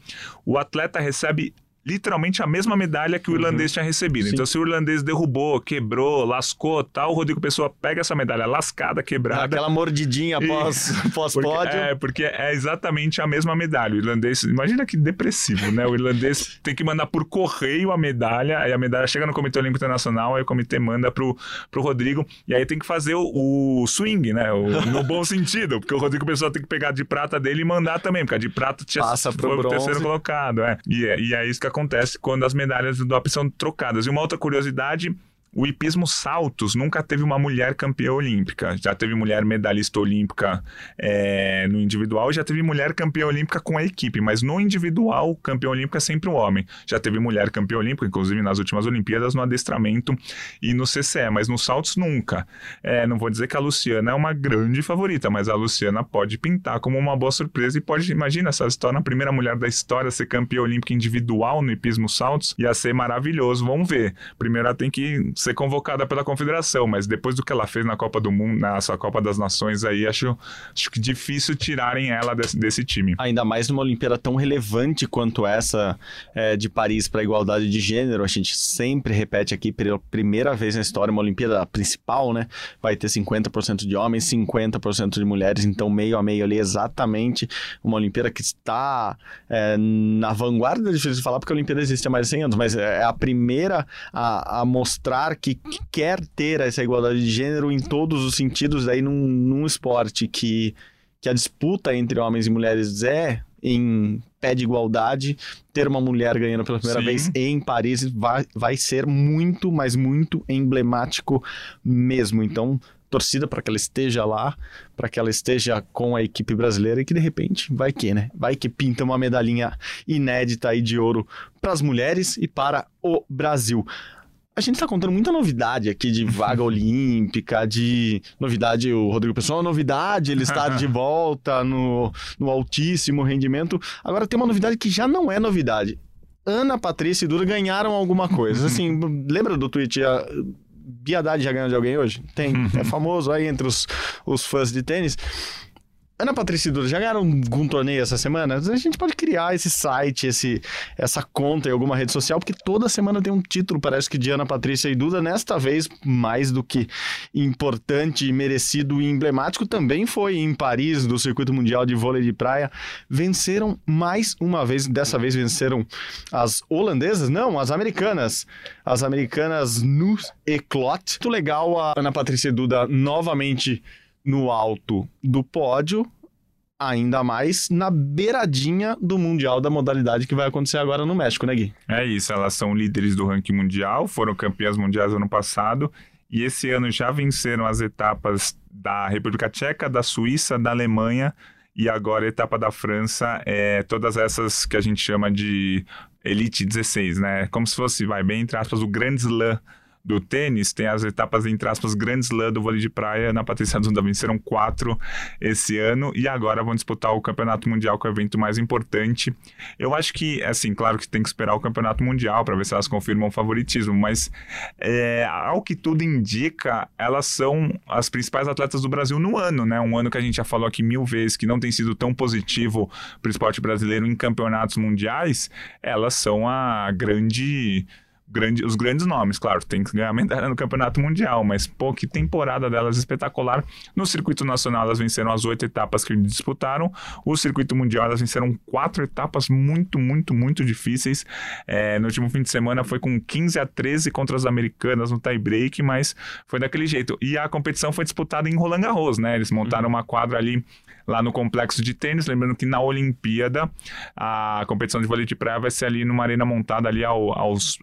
O atleta recebe literalmente a mesma medalha que o irlandês tinha recebido. Sim. Então, se o irlandês derrubou, quebrou, lascou, tal, o Rodrigo Pessoa pega essa medalha lascada, quebrada. Aquela mordidinha pós, pós Porque, pódio. é, porque é exatamente a mesma medalha. O irlandês, imagina que depressivo, né? O irlandês tem que mandar por correio a medalha, aí a medalha chega no Comitê Olímpico Internacional, aí o comitê manda pro, pro Rodrigo, e aí tem que fazer o, o swing, né? O- no bom sentido, porque o Rodrigo Pessoa tem que pegar de prata dele e mandar também, porque a de prata tinha, Passa pro foi o bronze. terceiro colocado, é. E, é. e é isso que acontece quando as medalhas do doping são trocadas. E uma outra curiosidade. O hipismo saltos nunca teve uma mulher campeã olímpica. Já teve mulher medalhista olímpica é, no individual, já teve mulher campeã olímpica com a equipe, mas no individual, campeão olímpico é sempre o homem. Já teve mulher campeã olímpica, inclusive nas últimas Olimpíadas, no adestramento e no CCE, mas nos saltos nunca. É, não vou dizer que a Luciana é uma grande favorita, mas a Luciana pode pintar como uma boa surpresa e pode, imagina, se ela se torna a primeira mulher da história a ser campeã olímpica individual no hipismo saltos, ia ser maravilhoso. Vamos ver. Primeiro ela tem que ser convocada pela confederação, mas depois do que ela fez na Copa do Mundo, na sua Copa das Nações aí, acho, acho que difícil tirarem ela desse, desse time. Ainda mais numa Olimpíada tão relevante quanto essa é, de Paris para a igualdade de gênero, a gente sempre repete aqui pela primeira vez na história, uma Olimpíada principal, né? Vai ter 50% de homens, 50% de mulheres, então meio a meio ali, exatamente uma Olimpíada que está é, na vanguarda, é difícil de falar porque a Olimpíada existe há mais de 100 anos, mas é a primeira a, a mostrar que quer ter essa igualdade de gênero em todos os sentidos aí num, num esporte que que a disputa entre homens e mulheres é em pé de igualdade, ter uma mulher ganhando pela primeira Sim. vez em Paris vai, vai ser muito, mas muito emblemático mesmo. Então, torcida para que ela esteja lá, para que ela esteja com a equipe brasileira e que de repente vai que, né? Vai que pinta uma medalhinha inédita aí de ouro para as mulheres e para o Brasil. A gente tá contando muita novidade aqui de vaga olímpica, de novidade, o Rodrigo Pessoal, novidade, ele estar de volta no, no altíssimo rendimento. Agora tem uma novidade que já não é novidade. Ana, Patrícia e Duda ganharam alguma coisa. Assim, lembra do tweet? A Biadade já ganhou de alguém hoje? Tem. É famoso aí entre os, os fãs de tênis. Ana Patrícia Duda já ganharam algum torneio essa semana? A gente pode criar esse site, esse, essa conta em alguma rede social, porque toda semana tem um título, parece que de Ana Patrícia e Duda. Nesta vez, mais do que importante, merecido e emblemático, também foi em Paris, do Circuito Mundial de Vôlei de Praia. Venceram mais uma vez, dessa vez venceram as holandesas? Não, as americanas. As americanas Nus e Clot. Muito legal a Ana Patrícia e Duda novamente no alto do pódio, ainda mais na beiradinha do Mundial da modalidade que vai acontecer agora no México, né, Gui? É isso, elas são líderes do ranking mundial, foram campeãs mundiais ano passado e esse ano já venceram as etapas da República Tcheca, da Suíça, da Alemanha e agora a etapa da França, é, todas essas que a gente chama de Elite 16, né? Como se fosse, vai bem entre aspas, o Grand Slam do tênis, tem as etapas, entre aspas, Grand Slam do vôlei de praia. Na Patrícia Duda venceram quatro esse ano e agora vão disputar o Campeonato Mundial, que é o evento mais importante. Eu acho que, assim, claro que tem que esperar o Campeonato Mundial para ver se elas confirmam o favoritismo, mas é, ao que tudo indica, elas são as principais atletas do Brasil no ano, né? Um ano que a gente já falou aqui mil vezes que não tem sido tão positivo para o esporte brasileiro em campeonatos mundiais, elas são a grande grande, os grandes nomes, claro, tem que ganhar medalha no Campeonato Mundial, mas pô, que temporada delas espetacular. No circuito nacional, elas venceram as oito etapas que disputaram. O circuito mundial, elas venceram quatro etapas muito, muito, muito difíceis. É, no último fim de semana foi com 15 a 13 contra as americanas no tie-break, mas foi daquele jeito. E a competição foi disputada em Roland Garros, né? Eles montaram uhum. uma quadra ali lá no complexo de tênis. Lembrando que na Olimpíada, a competição de vôlei de praia vai ser ali numa arena montada ali ao,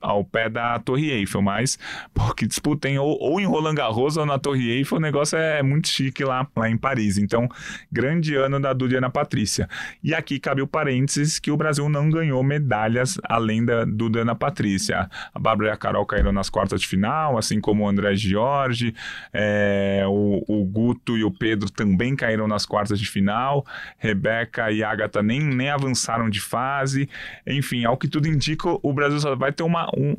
ao pé da Torre Eiffel. Mas, porque disputem ou, ou em Roland Garros ou na Torre Eiffel, o negócio é muito chique lá, lá em Paris. Então, grande ano da Duda e Ana Patrícia. E aqui cabe o parênteses que o Brasil não ganhou medalhas além da Duda e Ana Patrícia. A Bárbara e a Carol caíram nas quartas de final, assim como o André Giorgi, é, o, o Guto e o Pedro também caíram nas quartas de final. Rebeca e Agatha nem, nem avançaram de fase. Enfim, ao que tudo indica, o Brasil só vai ter uma. Um,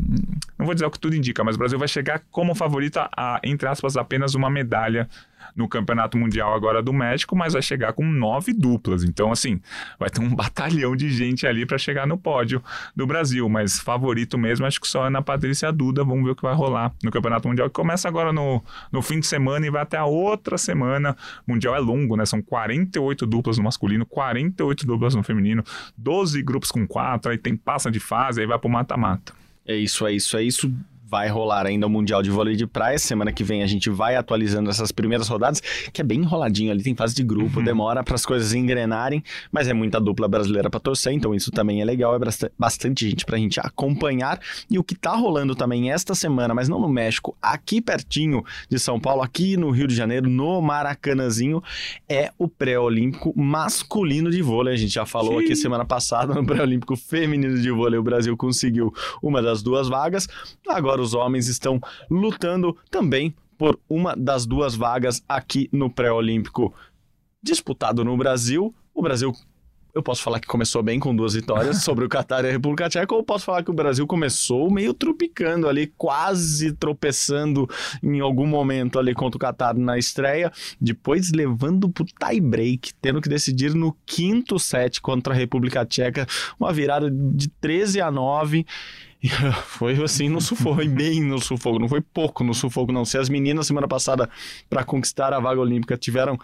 não vou dizer o que tudo indica, mas o Brasil vai chegar como favorito a, entre aspas, apenas uma medalha no Campeonato Mundial agora do México, mas vai chegar com nove duplas. Então, assim, vai ter um batalhão de gente ali para chegar no pódio do Brasil. Mas favorito mesmo, acho que só é na Patrícia Duda. Vamos ver o que vai rolar no Campeonato Mundial, que começa agora no, no fim de semana e vai até a outra semana. O Mundial é longo, né? São 48 duplas no masculino, 48 duplas no feminino, 12 grupos com quatro, aí tem passa de fase, aí vai pro mata-mata. É isso, é isso, é isso vai rolar ainda o Mundial de Vôlei de Praia. Semana que vem a gente vai atualizando essas primeiras rodadas, que é bem enroladinho ali, tem fase de grupo, uhum. demora para as coisas engrenarem, mas é muita dupla brasileira para torcer, então isso também é legal, é bastante gente para a gente acompanhar. E o que tá rolando também esta semana, mas não no México, aqui pertinho de São Paulo, aqui no Rio de Janeiro, no Maracanãzinho, é o pré-olímpico masculino de vôlei. A gente já falou Sim. aqui semana passada no pré-olímpico feminino de vôlei, o Brasil conseguiu uma das duas vagas. Agora agora os homens estão lutando também por uma das duas vagas aqui no pré-olímpico disputado no Brasil. O Brasil eu posso falar que começou bem com duas vitórias sobre o Catar e a República Tcheca, ou posso falar que o Brasil começou meio tropicando ali, quase tropeçando em algum momento ali contra o Catar na estreia, depois levando pro tie break, tendo que decidir no quinto set contra a República Tcheca, uma virada de 13 a 9 foi assim no sufoco, foi bem no sufoco, não foi pouco no sufoco, não. Se as meninas semana passada, para conquistar a vaga olímpica, tiveram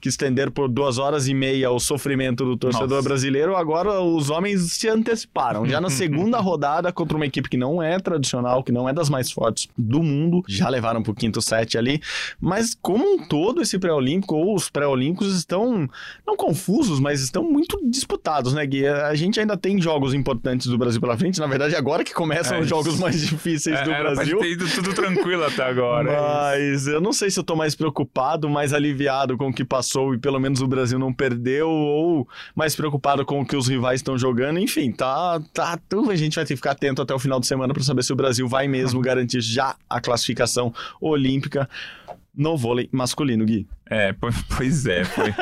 que estender por duas horas e meia o sofrimento do torcedor Nossa. brasileiro, agora os homens se anteciparam. Já na segunda rodada, contra uma equipe que não é tradicional, que não é das mais fortes do mundo, já levaram pro quinto set ali. Mas como um todo, esse pré-olímpico, ou os pré-olímpicos estão, não confusos, mas estão muito disputados, né, Gui? A gente ainda tem jogos importantes do Brasil pela frente, na verdade, agora que começam é, os jogos mais difíceis é, do era Brasil. Pra ter ido tudo tranquilo até agora. É Mas eu não sei se eu tô mais preocupado, mais aliviado com o que passou e pelo menos o Brasil não perdeu, ou mais preocupado com o que os rivais estão jogando. Enfim, tá, tá. Então a gente vai ter que ficar atento até o final de semana para saber se o Brasil vai mesmo garantir já a classificação olímpica no vôlei masculino, Gui. É, pois é. Foi.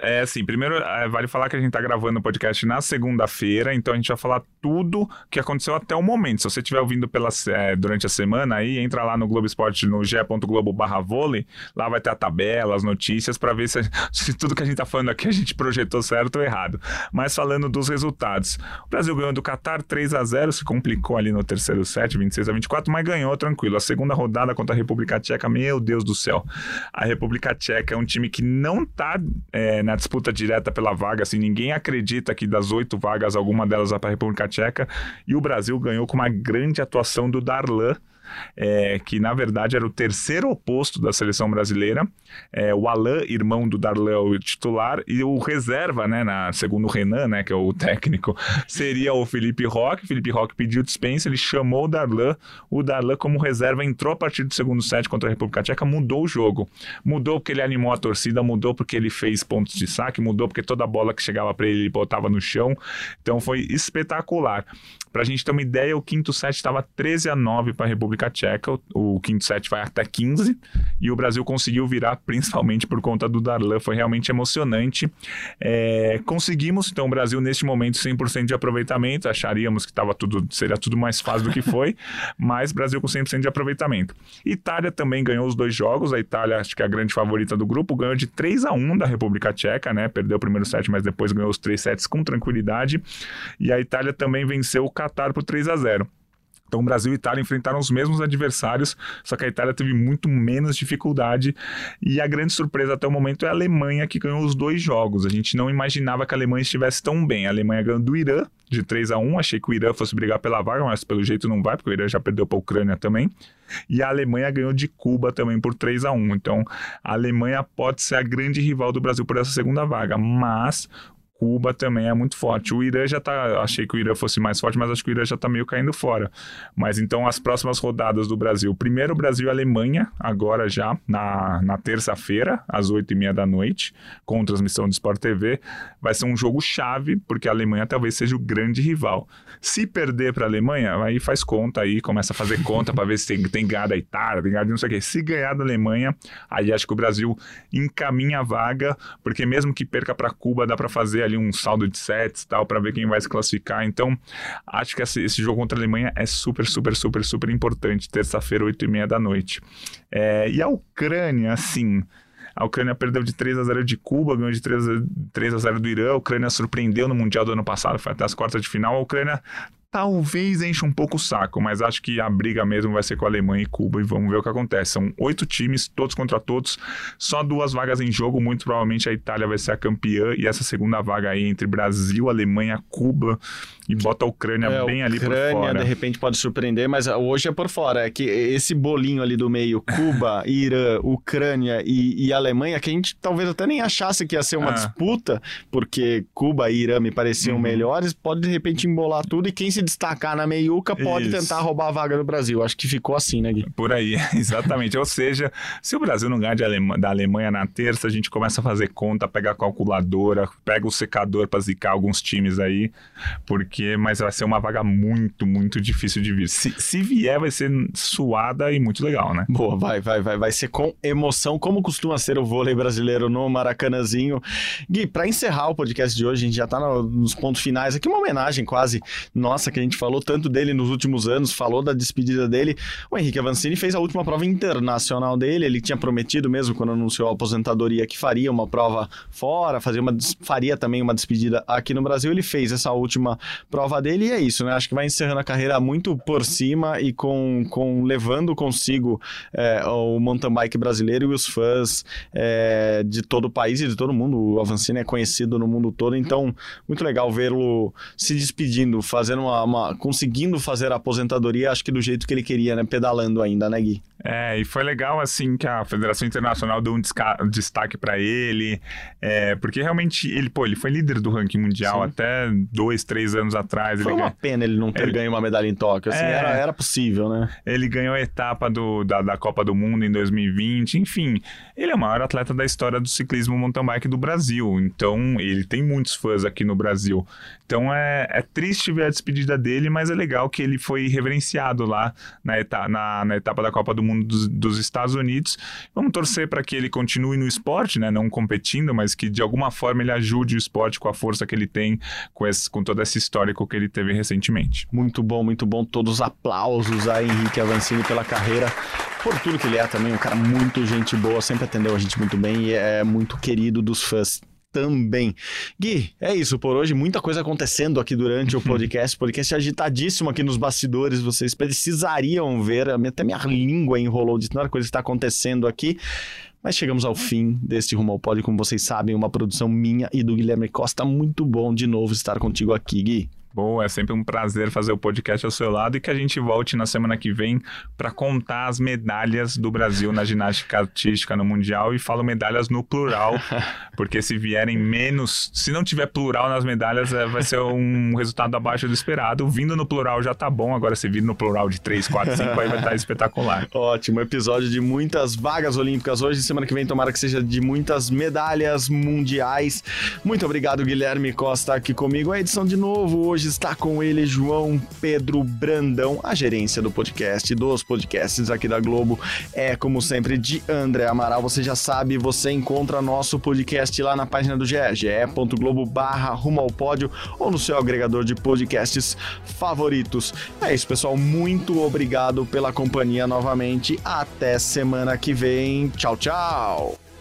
é assim, primeiro, é, vale falar que a gente tá gravando o podcast na segunda-feira, então a gente vai falar tudo que aconteceu até o momento. Se você estiver ouvindo pela, é, durante a semana aí, entra lá no Globo Esporte, no ge.globo barra vôlei, lá vai ter a tabela, as notícias, para ver se, se, tudo que a gente tá falando aqui a gente projetou certo ou errado. Mas falando dos resultados, o Brasil ganhou do Qatar 3 a 0 se complicou ali no terceiro set, 26 a 24, mas ganhou tranquilo. A segunda rodada contra a República Tcheca, meu Deus do céu. A República Tcheca que é um time que não tá é, na disputa direta pela vaga, assim, ninguém acredita que das oito vagas, alguma delas vai para a República Tcheca, e o Brasil ganhou com uma grande atuação do Darlan, é, que na verdade era o terceiro oposto da seleção brasileira. É, o Alain, irmão do Darlan, o titular, e o reserva, né, na, segundo o Renan, né, que é o técnico, seria o Felipe Roque. Felipe Roque pediu dispensa, ele chamou o Darlan. O Darlan, como reserva, entrou a partir do segundo set contra a República Tcheca, mudou o jogo. Mudou porque ele animou a torcida, mudou porque ele fez pontos de saque, mudou porque toda bola que chegava para ele, ele botava no chão. Então foi espetacular. Para a gente ter uma ideia, o quinto set estava 13 a 9 para a República Tcheca, o, o, quinto set vai até 15 e o Brasil conseguiu virar principalmente por conta do Darlan, foi realmente emocionante. É, conseguimos, então, o Brasil neste momento 100% de aproveitamento, acharíamos que tava tudo, seria tudo mais fácil do que foi, mas Brasil com 100% de aproveitamento. Itália também ganhou os dois jogos, a Itália, acho que é a grande favorita do grupo, ganhou de 3 a 1 da República Tcheca, né? Perdeu o primeiro set, mas depois ganhou os três sets com tranquilidade. E a Itália também venceu o Qatar por 3 a 0. Então, Brasil e Itália enfrentaram os mesmos adversários, só que a Itália teve muito menos dificuldade. E a grande surpresa até o momento é a Alemanha, que ganhou os dois jogos. A gente não imaginava que a Alemanha estivesse tão bem. A Alemanha ganhou do Irã de 3 a 1 Achei que o Irã fosse brigar pela vaga, mas pelo jeito não vai, porque o Irã já perdeu para a Ucrânia também. E a Alemanha ganhou de Cuba também por 3 a 1 Então, a Alemanha pode ser a grande rival do Brasil por essa segunda vaga, mas Cuba também é muito forte. O Irã já tá. Achei que o Irã fosse mais forte, mas acho que o Irã já tá meio caindo fora. Mas então as próximas rodadas do Brasil. Primeiro Brasil e Alemanha, agora já, na, na terça-feira, às oito e meia da noite, com transmissão do Sport TV. Vai ser um jogo chave, porque a Alemanha talvez seja o grande rival. Se perder para a Alemanha, aí faz conta aí, começa a fazer conta para ver se tem, tem ganhado a Itália, tem ganhado não sei o quê. Se ganhar da Alemanha, aí acho que o Brasil encaminha a vaga, porque mesmo que perca para Cuba, dá para fazer ali ali um saldo de sets tal para ver quem vai se classificar. Então, acho que esse, jogo contra a Alemanha é super, super, super, super importante. Terça-feira, 8 e meia da noite. É, e a Ucrânia, assim. A Ucrânia perdeu de 3 a 0 de Cuba, ganhou de 3 a, 3 a 0 do Irã. A Ucrânia surpreendeu no Mundial do ano passado, foi até as quartas de final. A Ucrânia talvez enche um pouco o saco, mas acho que a briga mesmo vai ser com a Alemanha e Cuba e vamos ver o que acontece. São oito times, todos contra todos, só duas vagas em jogo. Muito provavelmente a Itália vai ser a campeã e essa segunda vaga aí entre Brasil, Alemanha, Cuba e bota a Ucrânia é, bem ali Ucrânia, por fora. de repente pode surpreender, mas hoje é por fora. É que esse bolinho ali do meio, Cuba, Irã, Ucrânia e, e, Alemanha, que a gente talvez até nem achasse que ia ser uma ah. disputa, porque Cuba e Irã me pareciam uhum. melhores, pode de repente embolar tudo e quem se destacar na meiuca pode Isso. tentar roubar a vaga do Brasil. Acho que ficou assim, né, Gui? Por aí, exatamente. Ou seja, se o Brasil não ganhar Alema, da Alemanha na terça, a gente começa a fazer conta, pega a calculadora, pega o secador para zicar alguns times aí, porque mas vai ser uma vaga muito, muito difícil de vir. Se, se vier, vai ser suada e muito legal, né? Boa, vai, vai, vai, vai ser com emoção, como costuma ser o vôlei brasileiro no Maracanãzinho. Gui, para encerrar o podcast de hoje, a gente já tá no, nos pontos finais aqui, uma homenagem quase nossa que a gente falou tanto dele nos últimos anos, falou da despedida dele. O Henrique Avancini fez a última prova internacional dele, ele tinha prometido mesmo quando anunciou a aposentadoria que faria uma prova fora, fazia uma, faria também uma despedida aqui no Brasil. Ele fez essa última prova dele e é isso, né? Acho que vai encerrando a carreira muito por cima e com, com levando consigo é, o mountain bike brasileiro e os fãs é, de todo o país e de todo mundo. O Avancini é conhecido no mundo todo, então muito legal vê-lo se despedindo, fazendo uma, uma, conseguindo fazer a aposentadoria, acho que do jeito que ele queria, né? Pedalando ainda, né, Gui? É, e foi legal, assim, que a Federação Internacional deu um destaque para ele, é, porque realmente ele, pô, ele foi líder do ranking mundial Sim. até dois, três anos atrás. Foi uma pena ele não ter ele... ganho uma medalha em Tóquio, assim, é... era, era possível, né? Ele ganhou a etapa do, da, da Copa do Mundo em 2020, enfim, ele é o maior atleta da história do ciclismo mountain bike do Brasil, então ele tem muitos fãs aqui no Brasil. Então é, é triste ver a despedida dele, mas é legal que ele foi reverenciado lá na, etapa, na, na etapa da Copa do Mundo mundo dos, dos Estados Unidos. Vamos torcer para que ele continue no esporte, né? Não competindo, mas que de alguma forma ele ajude o esporte com a força que ele tem, com, esse, com todo esse histórico que ele teve recentemente. Muito bom, muito bom. Todos os aplausos a Henrique Avancini pela carreira por tudo que ele é também, um cara muito gente boa, sempre atendeu a gente muito bem e é muito querido dos fãs também. Gui, é isso por hoje. Muita coisa acontecendo aqui durante o podcast. Podcast agitadíssimo aqui nos bastidores. Vocês precisariam ver. Até minha língua enrolou de tanta coisa que está acontecendo aqui. Mas chegamos ao fim deste Rumo ao Pódio, como vocês sabem, uma produção minha e do Guilherme Costa. Muito bom de novo estar contigo aqui, Gui. Bom, é sempre um prazer fazer o podcast ao seu lado e que a gente volte na semana que vem para contar as medalhas do Brasil na ginástica artística no Mundial e falo medalhas no plural, porque se vierem menos, se não tiver plural nas medalhas, é, vai ser um resultado abaixo do esperado. Vindo no plural já tá bom, agora se vir no plural de 3, 4, 5 aí vai estar tá espetacular. Ótimo, episódio de muitas vagas olímpicas hoje, semana que vem tomara que seja de muitas medalhas mundiais. Muito obrigado, Guilherme Costa, aqui comigo. A edição de novo hoje Hoje está com ele João Pedro Brandão. A gerência do podcast, dos podcasts aqui da Globo, é como sempre de André Amaral. Você já sabe, você encontra nosso podcast lá na página do GE, ge.globo barra rumo ao pódio ou no seu agregador de podcasts favoritos. É isso, pessoal. Muito obrigado pela companhia novamente. Até semana que vem. Tchau, tchau.